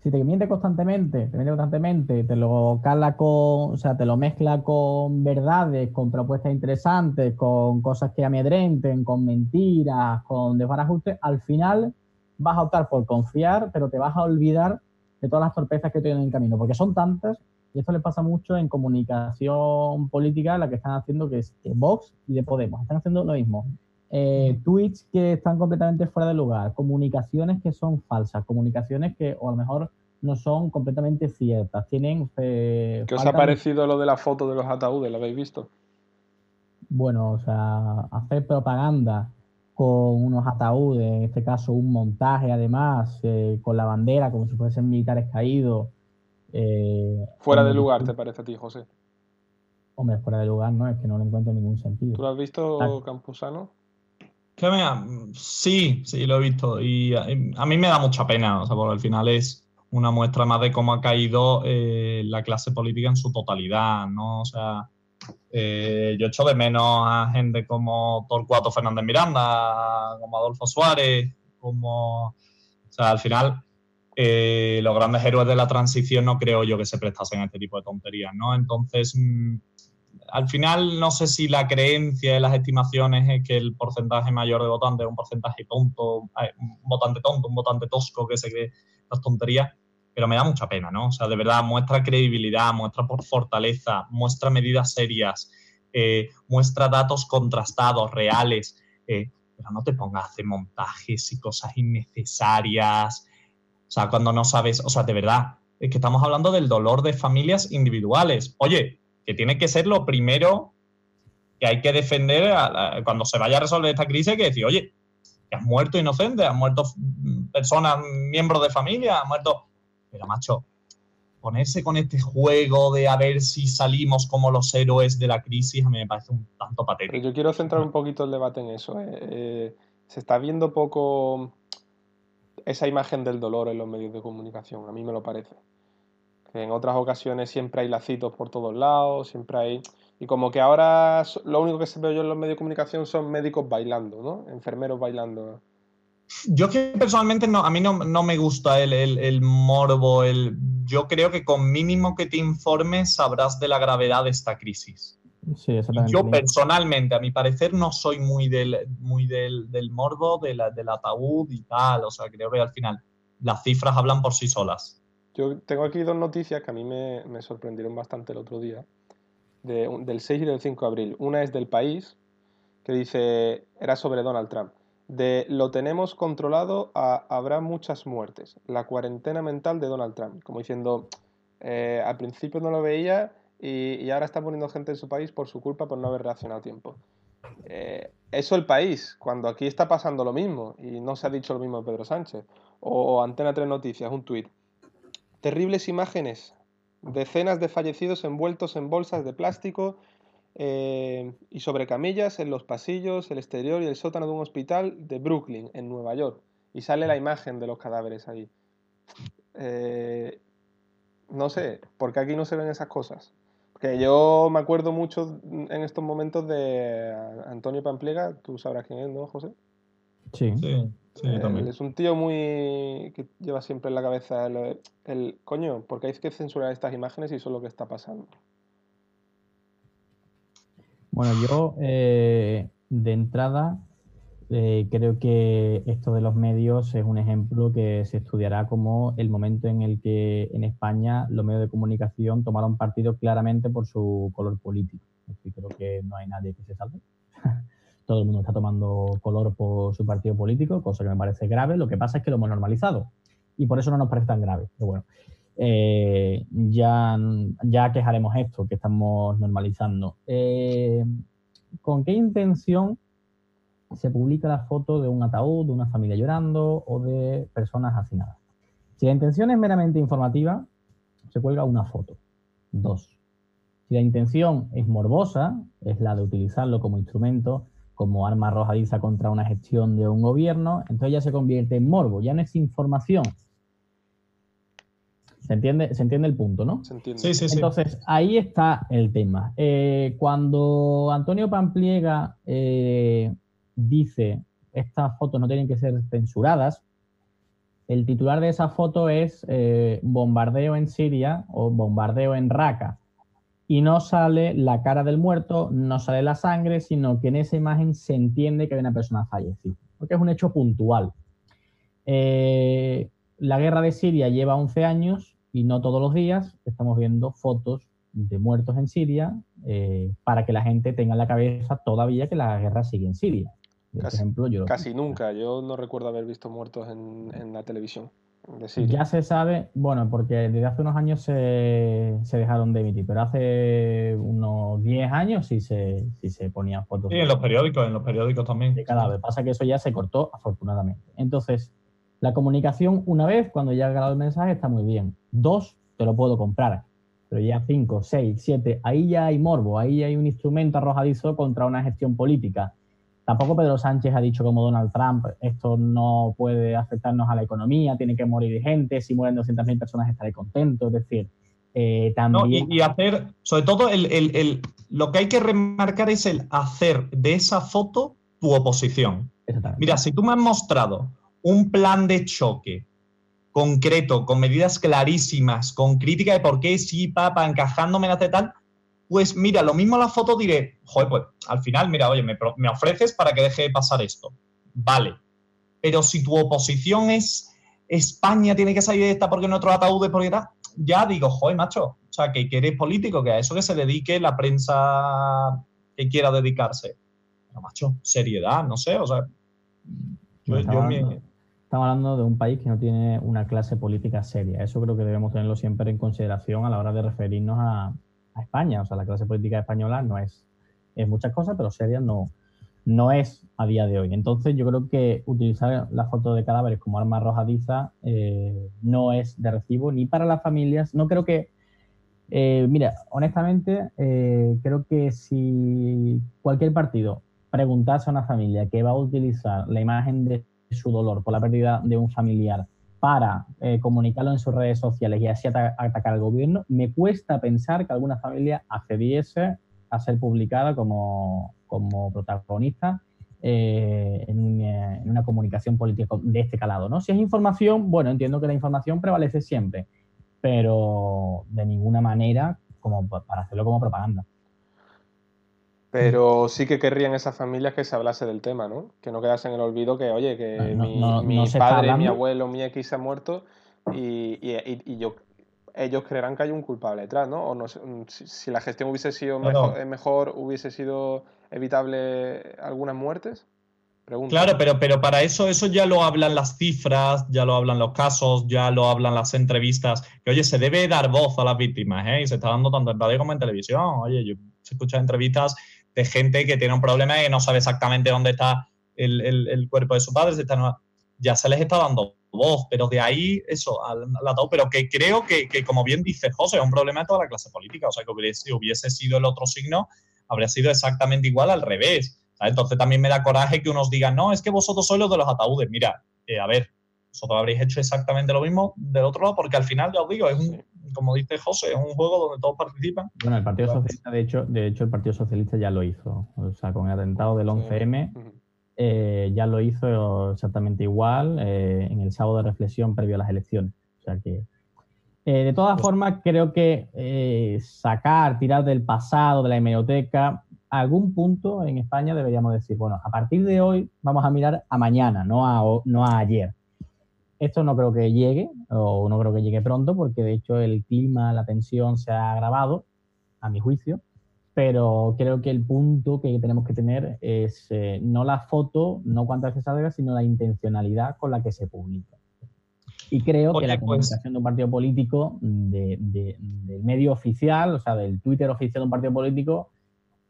si te miente constantemente, te miente constantemente, te lo cala con, o sea, te lo mezcla con verdades, con propuestas interesantes, con cosas que amedrenten, con mentiras, con desbarajustes, al final vas a optar por confiar, pero te vas a olvidar de todas las torpezas que tienen en el camino, porque son tantas, y esto le pasa mucho en comunicación política, la que están haciendo que es de Vox y de Podemos, están haciendo lo mismo. Eh, tweets que están completamente fuera de lugar, comunicaciones que son falsas, comunicaciones que o a lo mejor no son completamente ciertas. Tienen. Eh, ¿Qué os ha parecido lo de la foto de los ataúdes? ¿Lo habéis visto? Bueno, o sea, hacer propaganda con unos ataúdes, en este caso un montaje además, eh, con la bandera como si fuesen militares caídos. Eh, fuera de lugar, ¿te parece a ti, José? Hombre, fuera de lugar no, es que no le encuentro ningún sentido. ¿Tú lo has visto, Campusano? Que sí, sí, lo he visto. Y a, mí me da mucha pena, o sea, porque al final es una muestra más de cómo ha caído eh, la clase política en su totalidad, ¿no? O sea, eh, yo echo de menos a gente como Torcuato Fernández Miranda, como Adolfo Suárez, como... O sea, al final, eh, los grandes héroes de la transición no creo yo que se prestasen a este tipo de tonterías, ¿no? Entonces, mm, al final no sé si la creencia de las estimaciones es que el porcentaje mayor de votantes es un porcentaje tonto, un votante tonto, un votante tosco que se cree las tonterías, pero me da mucha pena, ¿no? O sea, de verdad, muestra credibilidad, muestra por fortaleza, muestra medidas serias, eh, muestra datos contrastados, reales, eh, pero no te pongas a hacer montajes y cosas innecesarias. O sea, cuando no sabes, o sea, de verdad, es que estamos hablando del dolor de familias individuales. Oye, que tiene que ser lo primero que hay que defender cuando se vaya a resolver esta crisis, que decir, oye, que han muerto inocentes, han muerto personas, miembros de familia, han muerto... Pero macho, ponerse con este juego de a ver si salimos como los héroes de la crisis, a mí me parece un tanto patético. yo quiero centrar un poquito el debate en eso. ¿eh? Eh, se está viendo poco esa imagen del dolor en los medios de comunicación, a mí me lo parece. en otras ocasiones siempre hay lacitos por todos lados, siempre hay... Y como que ahora lo único que se ve yo en los medios de comunicación son médicos bailando, ¿no? Enfermeros bailando. Yo que personalmente no, a mí no, me gusta el, morbo, el, yo creo que con mínimo que te informes sabrás de la gravedad de esta crisis. Sí, yo personalmente, a mi parecer, no soy muy del, muy del, morbo, del ataúd y tal. O sea, creo que al final las cifras hablan por sí solas. Yo tengo aquí dos noticias que a mí me, sorprendieron bastante el otro día, del 6 y del 5 de abril. Una es del país, que dice, era sobre Donald Trump de lo tenemos controlado a habrá muchas muertes. La cuarentena mental de Donald Trump. Como diciendo, eh, al principio no lo veía y, ahora está poniendo gente en su país por su culpa por no haber reaccionado a tiempo. Eh, eso el país, cuando aquí está pasando lo mismo y no se ha dicho lo mismo de Pedro Sánchez. O, Antena 3 Noticias, un tuit. Terribles imágenes. Decenas de fallecidos envueltos en bolsas de plástico eh, y sobre camillas en los pasillos, el exterior y el sótano de un hospital de Brooklyn, en Nueva York. Y sale la imagen de los cadáveres ahí. Eh, no sé, ¿por qué aquí no se ven esas cosas? Porque yo me acuerdo mucho en estos momentos de Antonio Pampliega, tú sabrás quién es, ¿no, José? Sí, sí, sí eh, también. Es un tío muy. que lleva siempre en la cabeza el, el, coño, porque hay que censurar estas imágenes y eso es lo que está pasando. Bueno, yo eh, de entrada eh, creo que esto de los medios es un ejemplo que se estudiará como el momento en el que en España los medios de comunicación tomaron partido claramente por su color político. creo que no hay nadie que se salve. Todo el mundo está tomando color por su partido político, cosa que me parece grave. Lo que pasa es que lo hemos normalizado y por eso no nos parece tan grave. Pero bueno, eh, ya, ya quejaremos esto que estamos normalizando. Eh, ¿Con qué intención se publica la foto de un ataúd, de una familia llorando o de personas hacinadas? Si la intención es meramente informativa, se cuelga una foto. Dos. Si la intención es morbosa, es la de utilizarlo como instrumento, como arma arrojadiza contra una gestión de un gobierno, entonces ya se convierte en morbo, ya no es información, ¿Se entiende, se entiende el punto, ¿no? Se entiende. Sí, sí, Entonces, ahí está el tema. Eh, cuando Antonio Pampliega eh, dice estas fotos no tienen que ser censuradas, el titular de esa foto es eh, bombardeo en Siria o bombardeo en Raqqa. Y no sale la cara del muerto, no sale la sangre, sino que en esa imagen se entiende que hay una persona fallecida, porque es un hecho puntual. la guerra de Siria lleva 11 años y no todos los días estamos viendo fotos de muertos en Siria eh, para que la gente tenga en la cabeza todavía que la guerra sigue en Siria. Casi, ejemplo, yo casi nunca, yo no recuerdo haber visto muertos en, la televisión. Ya se sabe, bueno, porque desde hace unos años se, dejaron de emitir, pero hace unos 10 años sí se, sí se ponían fotos. Sí, en los periódicos, en los periódicos también. De cada vez. Pasa que eso ya se cortó, afortunadamente. Entonces, la comunicación, una vez, cuando ya ha grabado el mensaje, está muy bien. Dos, te lo puedo comprar. Pero ya cinco, seis, siete, ahí ya hay morbo, ahí hay un instrumento arrojadizo contra una gestión política. Tampoco Pedro Sánchez ha dicho como Donald Trump, esto no puede afectarnos a la economía, tiene que morir gente, si mueren 200.000 personas estaré contento. Es decir, eh, también... y, hacer, sobre todo, lo que hay que remarcar es el hacer de esa foto tu oposición. Mira, si tú me has mostrado un plan de choque concreto, con medidas clarísimas, con crítica de por qué sí, papá, encajándome en tal, pues mira, lo mismo la foto diré, joder, pues al final, mira, oye, me, ofreces para que deje de pasar esto. Vale. Pero si tu oposición es España tiene que salir de esta porque no otro ataúd porque tal, ya digo, joder, macho, o sea, que, eres político, que a eso que se dedique la prensa que quiera dedicarse. Pero, macho, seriedad, no sé, o sea, yo, yo Estamos hablando de un país que no tiene una clase política seria. Eso creo que debemos tenerlo siempre en consideración a la hora de referirnos a, España. O sea, la clase política española no es, es muchas cosas, pero seria no, no es a día de hoy. Entonces yo creo que utilizar la foto de cadáveres como arma arrojadiza eh, no es de recibo ni para las familias. No creo que, eh, mira, honestamente, eh, creo que si cualquier partido preguntase a una familia que va a utilizar la imagen de su dolor por la pérdida de un familiar para comunicarlo en sus redes sociales y así atacar al gobierno, me cuesta pensar que alguna familia accediese a ser publicada como, como protagonista eh, en, una comunicación política de este calado. ¿no? Si es información, bueno, entiendo que la información prevalece siempre, pero de ninguna manera como para hacerlo como propaganda. Pero sí que querrían esas familias que se hablase del tema, ¿no? Que no quedase en el olvido que, oye, que mi, padre, mi abuelo, mi X se ha muerto y, y, yo ellos creerán que hay un culpable detrás, ¿no? O no mm, si, la gestión hubiese sido eh, mejor, hubiese sido evitable algunas muertes. Claro, pero, pero para eso, eso ya lo hablan las cifras, ya lo hablan los casos, ya lo hablan las entrevistas. Que oye, se debe dar voz a las víctimas, ¿eh? Y se está dando tanto en radio como en televisión. Oye, yo se escucha entrevistas de gente que tiene un problema y que no sabe exactamente dónde está el, cuerpo de su padre. ya se les está dando voz, pero de ahí eso, al, al pero que creo que, como bien dice José, es un problema de toda la clase política, o sea, que hubiese, hubiese sido el otro signo, habría sido exactamente igual al revés. Entonces también me da coraje que unos digan, no, es que vosotros sois los de los ataúdes. Mira, eh, a ver, vosotros habréis hecho exactamente lo mismo del otro lado, porque al final, ya os digo, es un, como dice José, es un juego donde todos participan. Bueno, el Partido Socialista, de hecho, de hecho, el Partido Socialista ya lo hizo. O sea, con el atentado del 11M, eh, ya lo hizo exactamente igual eh, en el sábado de reflexión previo a las elecciones. O sea que, eh, de todas pues formas, creo que sacar, tirar del pasado, de la hemeroteca, algún punto en España deberíamos decir, bueno, a partir de hoy vamos a mirar a mañana, no a, no a ayer. Esto no creo que llegue, o no creo que llegue pronto, porque de hecho el clima, la tensión se ha agravado, a mi juicio pero creo que el punto que tenemos que tener es eh, no la foto, no cuántas veces salga, sino la intencionalidad con la que se publica. Y creo que la pues comunicación de un partido político, de, del medio oficial, o sea, del Twitter oficial de un partido político,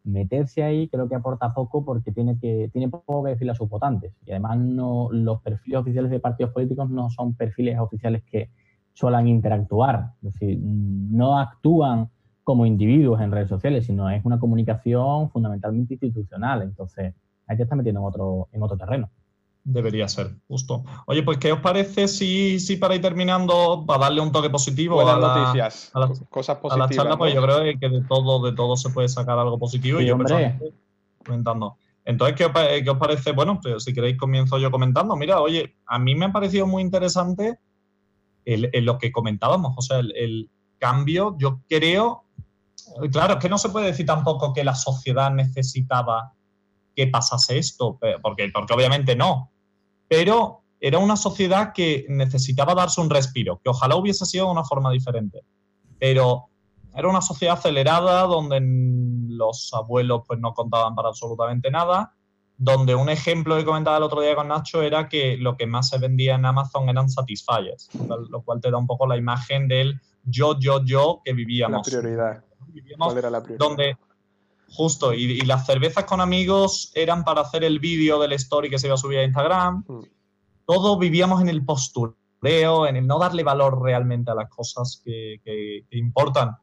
meterse ahí creo que aporta poco porque tiene, que, tiene poco que decirle a sus votantes. Y además no, los perfiles oficiales de partidos políticos no son perfiles oficiales que suelen interactuar. Es decir, no actúan como individuos en redes sociales, sino es una comunicación fundamentalmente institucional. Entonces, ahí te está metiendo en otro, en otro terreno. Debería ser, justo. Oye, pues, ¿qué os parece si, si para ir terminando, para darle un toque positivo a, la, noticias, a, cosas positivas, a la charla? Pues yo creo que de todo, de todo se puede sacar algo positivo. y yo comentando. Entonces, ¿qué os, parece? Bueno, pues, si queréis comienzo yo comentando. Mira, oye, a mí me ha parecido muy interesante el, lo que comentábamos, o sea, el, el cambio, yo creo, claro, es que no se puede decir tampoco que la sociedad necesitaba que pasase esto, porque, porque obviamente no. Pero era una sociedad que necesitaba darse un respiro, que ojalá hubiese sido de una forma diferente. Pero era una sociedad acelerada donde los abuelos pues no contaban para absolutamente nada, donde un ejemplo que comentaba el otro día con Nacho era que lo que más se vendía en Amazon eran Satisfyers, lo cual te da un poco la imagen del yo, yo, yo que vivíamos. La prioridad. ¿Cuál era la prioridad? Donde, justo, y, las cervezas con amigos eran para hacer el vídeo del story que se iba a subir a Instagram. Mm. Todos vivíamos en el postureo, en el no darle valor realmente a las cosas que, importan.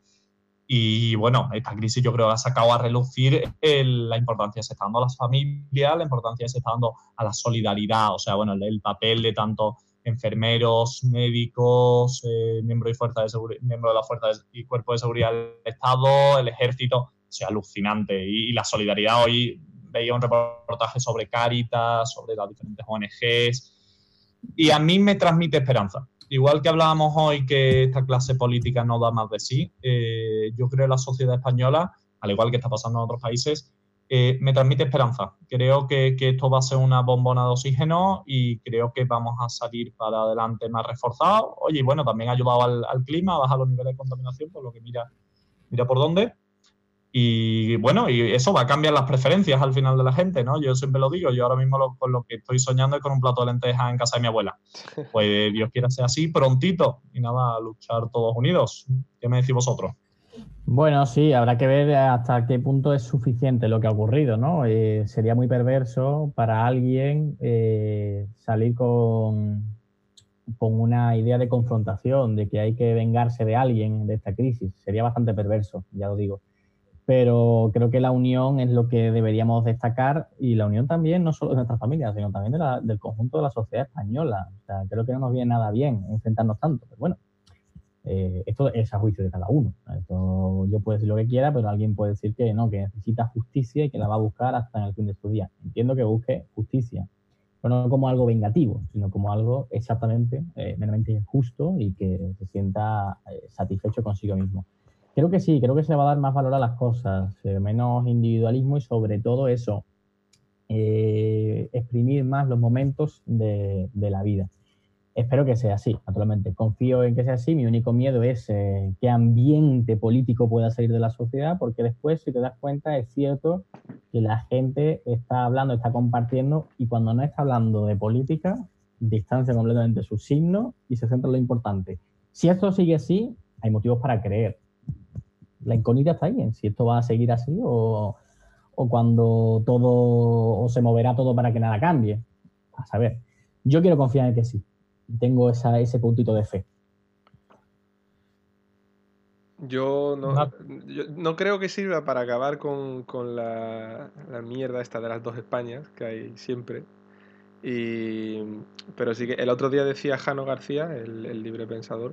Y bueno, esta crisis yo creo que ha sacado a relucir la importancia que se está dando a las familias, la importancia que se está dando a la solidaridad, o sea, bueno, el papel de tanto enfermeros, médicos, eh, miembros, de fuerza de miembros de la Fuerza y Cuerpo de Seguridad del Estado, el Ejército, sea, alucinante. Y, la solidaridad, hoy veía un reportaje sobre Cáritas, sobre las diferentes ONGs, y a mí me transmite esperanza. Igual que hablábamos hoy que esta clase política no da más de sí, eh, yo creo que la sociedad española, al igual que está pasando en otros países, eh, me transmite esperanza. Creo que, esto va a ser una bombona de oxígeno y creo que vamos a salir para adelante más reforzados. Oye, bueno, también ha ayudado al, clima, a bajar los niveles de contaminación, por lo que mira, mira por dónde. Y bueno, y eso va a cambiar las preferencias al final de la gente, ¿no? Yo siempre lo digo, yo ahora mismo con lo que estoy soñando es con un plato de lentejas en casa de mi abuela. Pues Dios quiera sea así prontito y nada, a luchar todos unidos. ¿Qué me decís vosotros? Bueno, sí, habrá que ver hasta qué punto es suficiente lo que ha ocurrido, ¿no? Eh, sería muy perverso para alguien eh, salir con, con una idea de confrontación, de que hay que vengarse de alguien de esta crisis. Sería bastante perverso, ya lo digo. Pero creo que la unión es lo que deberíamos destacar y la unión también no solo de nuestras familias, sino también del conjunto de la sociedad española. O sea, creo que no nos viene nada bien enfrentarnos tanto. Pero bueno, eh, esto es a juicio de cada uno. Esto, yo puedo decir lo que quiera, pero alguien puede decir que no, que necesita justicia y que la va a buscar hasta en el fin de su día. Entiendo que busque justicia, pero no como algo vengativo, sino como algo exactamente, eh, meramente justo y que se sienta eh, satisfecho consigo mismo. Creo que sí, creo que se va a dar más valor a las cosas, menos individualismo y sobre todo eso, exprimir más los momentos de la vida. Espero que sea así, naturalmente. Confío en que sea así. Mi único miedo es eh, qué ambiente político pueda salir de la sociedad, porque después, si te das cuenta, es cierto que la gente está hablando, está compartiendo, y cuando no está hablando de política, distancia completamente su signo y se centra en lo importante. Si esto sigue así, hay motivos para creer. La incógnita está ahí, en si esto va a seguir así o, o cuando todo, o se moverá todo para que nada cambie. A saber, yo quiero confiar en que sí tengo esa, ese puntito de fe. Yo no, no creo que sirva para acabar con, la, mierda esta de las dos Españas que hay siempre. Y, pero sí que el otro día decía Jano García, el, el libre pensador,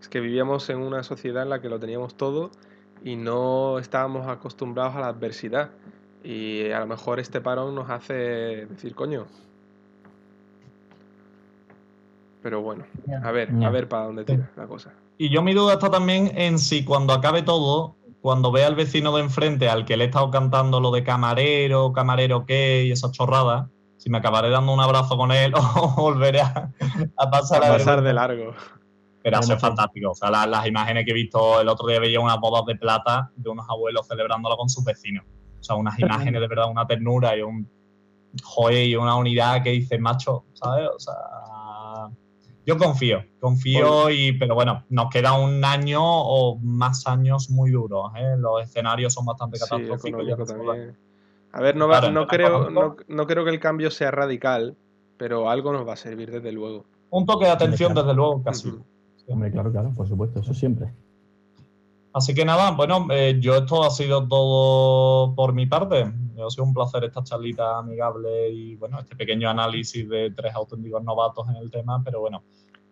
es que vivíamos en una sociedad en la que lo teníamos todo y no estábamos acostumbrados a la adversidad. Y a lo mejor este parón nos hace decir, coño, pero bueno, a ver, a ver para dónde tira la cosa. Y yo mi duda está también en si cuando acabe todo, cuando vea al vecino de enfrente al que le he estado cantando lo de camarero, camarero qué y esas chorradas, si me acabaré dando un abrazo con él o volveré a, pasar, a pasar de largo. Pero eso es fantástico. O sea, las, imágenes que he visto el otro día veía unas bodas de plata de unos abuelos celebrándolo con sus vecinos. O sea, unas imágenes de verdad, una ternura y un joy y una unidad que dice macho, ¿sabes? O sea, yo confío, confío, y, pero bueno, nos queda un año o más años muy duros. ¿eh? Los escenarios son bastante catastróficos. A ver, no, no, creo, no, creo que el cambio sea radical, pero algo nos va a servir desde luego. Un toque de atención desde luego casi. Hombre, claro, claro, por supuesto, eso siempre. Así que nada, bueno, eh, yo esto ha sido todo por mi parte. Ha sido un placer esta charlita amigable y bueno, este pequeño análisis de tres auténticos novatos en el tema, pero bueno.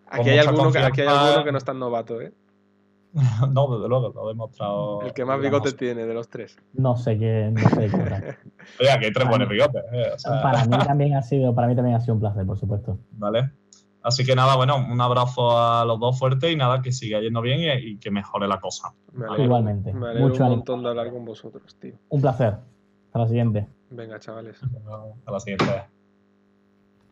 Aquí hay, alguno que, aquí hay alguno que no es tan novato, ¿eh? no, desde luego, lo he demostrado. El que más bigotes tiene de los tres. No sé qué. No sé qué Oye, aquí hay tres buenos bigotes. Eh, para, mí también ha sido, para mí también ha sido un placer, por supuesto. Vale. Así que nada, bueno, un abrazo a los dos fuertes y nada, que siga yendo bien y, que mejore la cosa. Igualmente. Me alegro Mucho un montón de hablar con vosotros, tío. Un placer. Hasta la siguiente. Venga, chavales. Hasta la siguiente.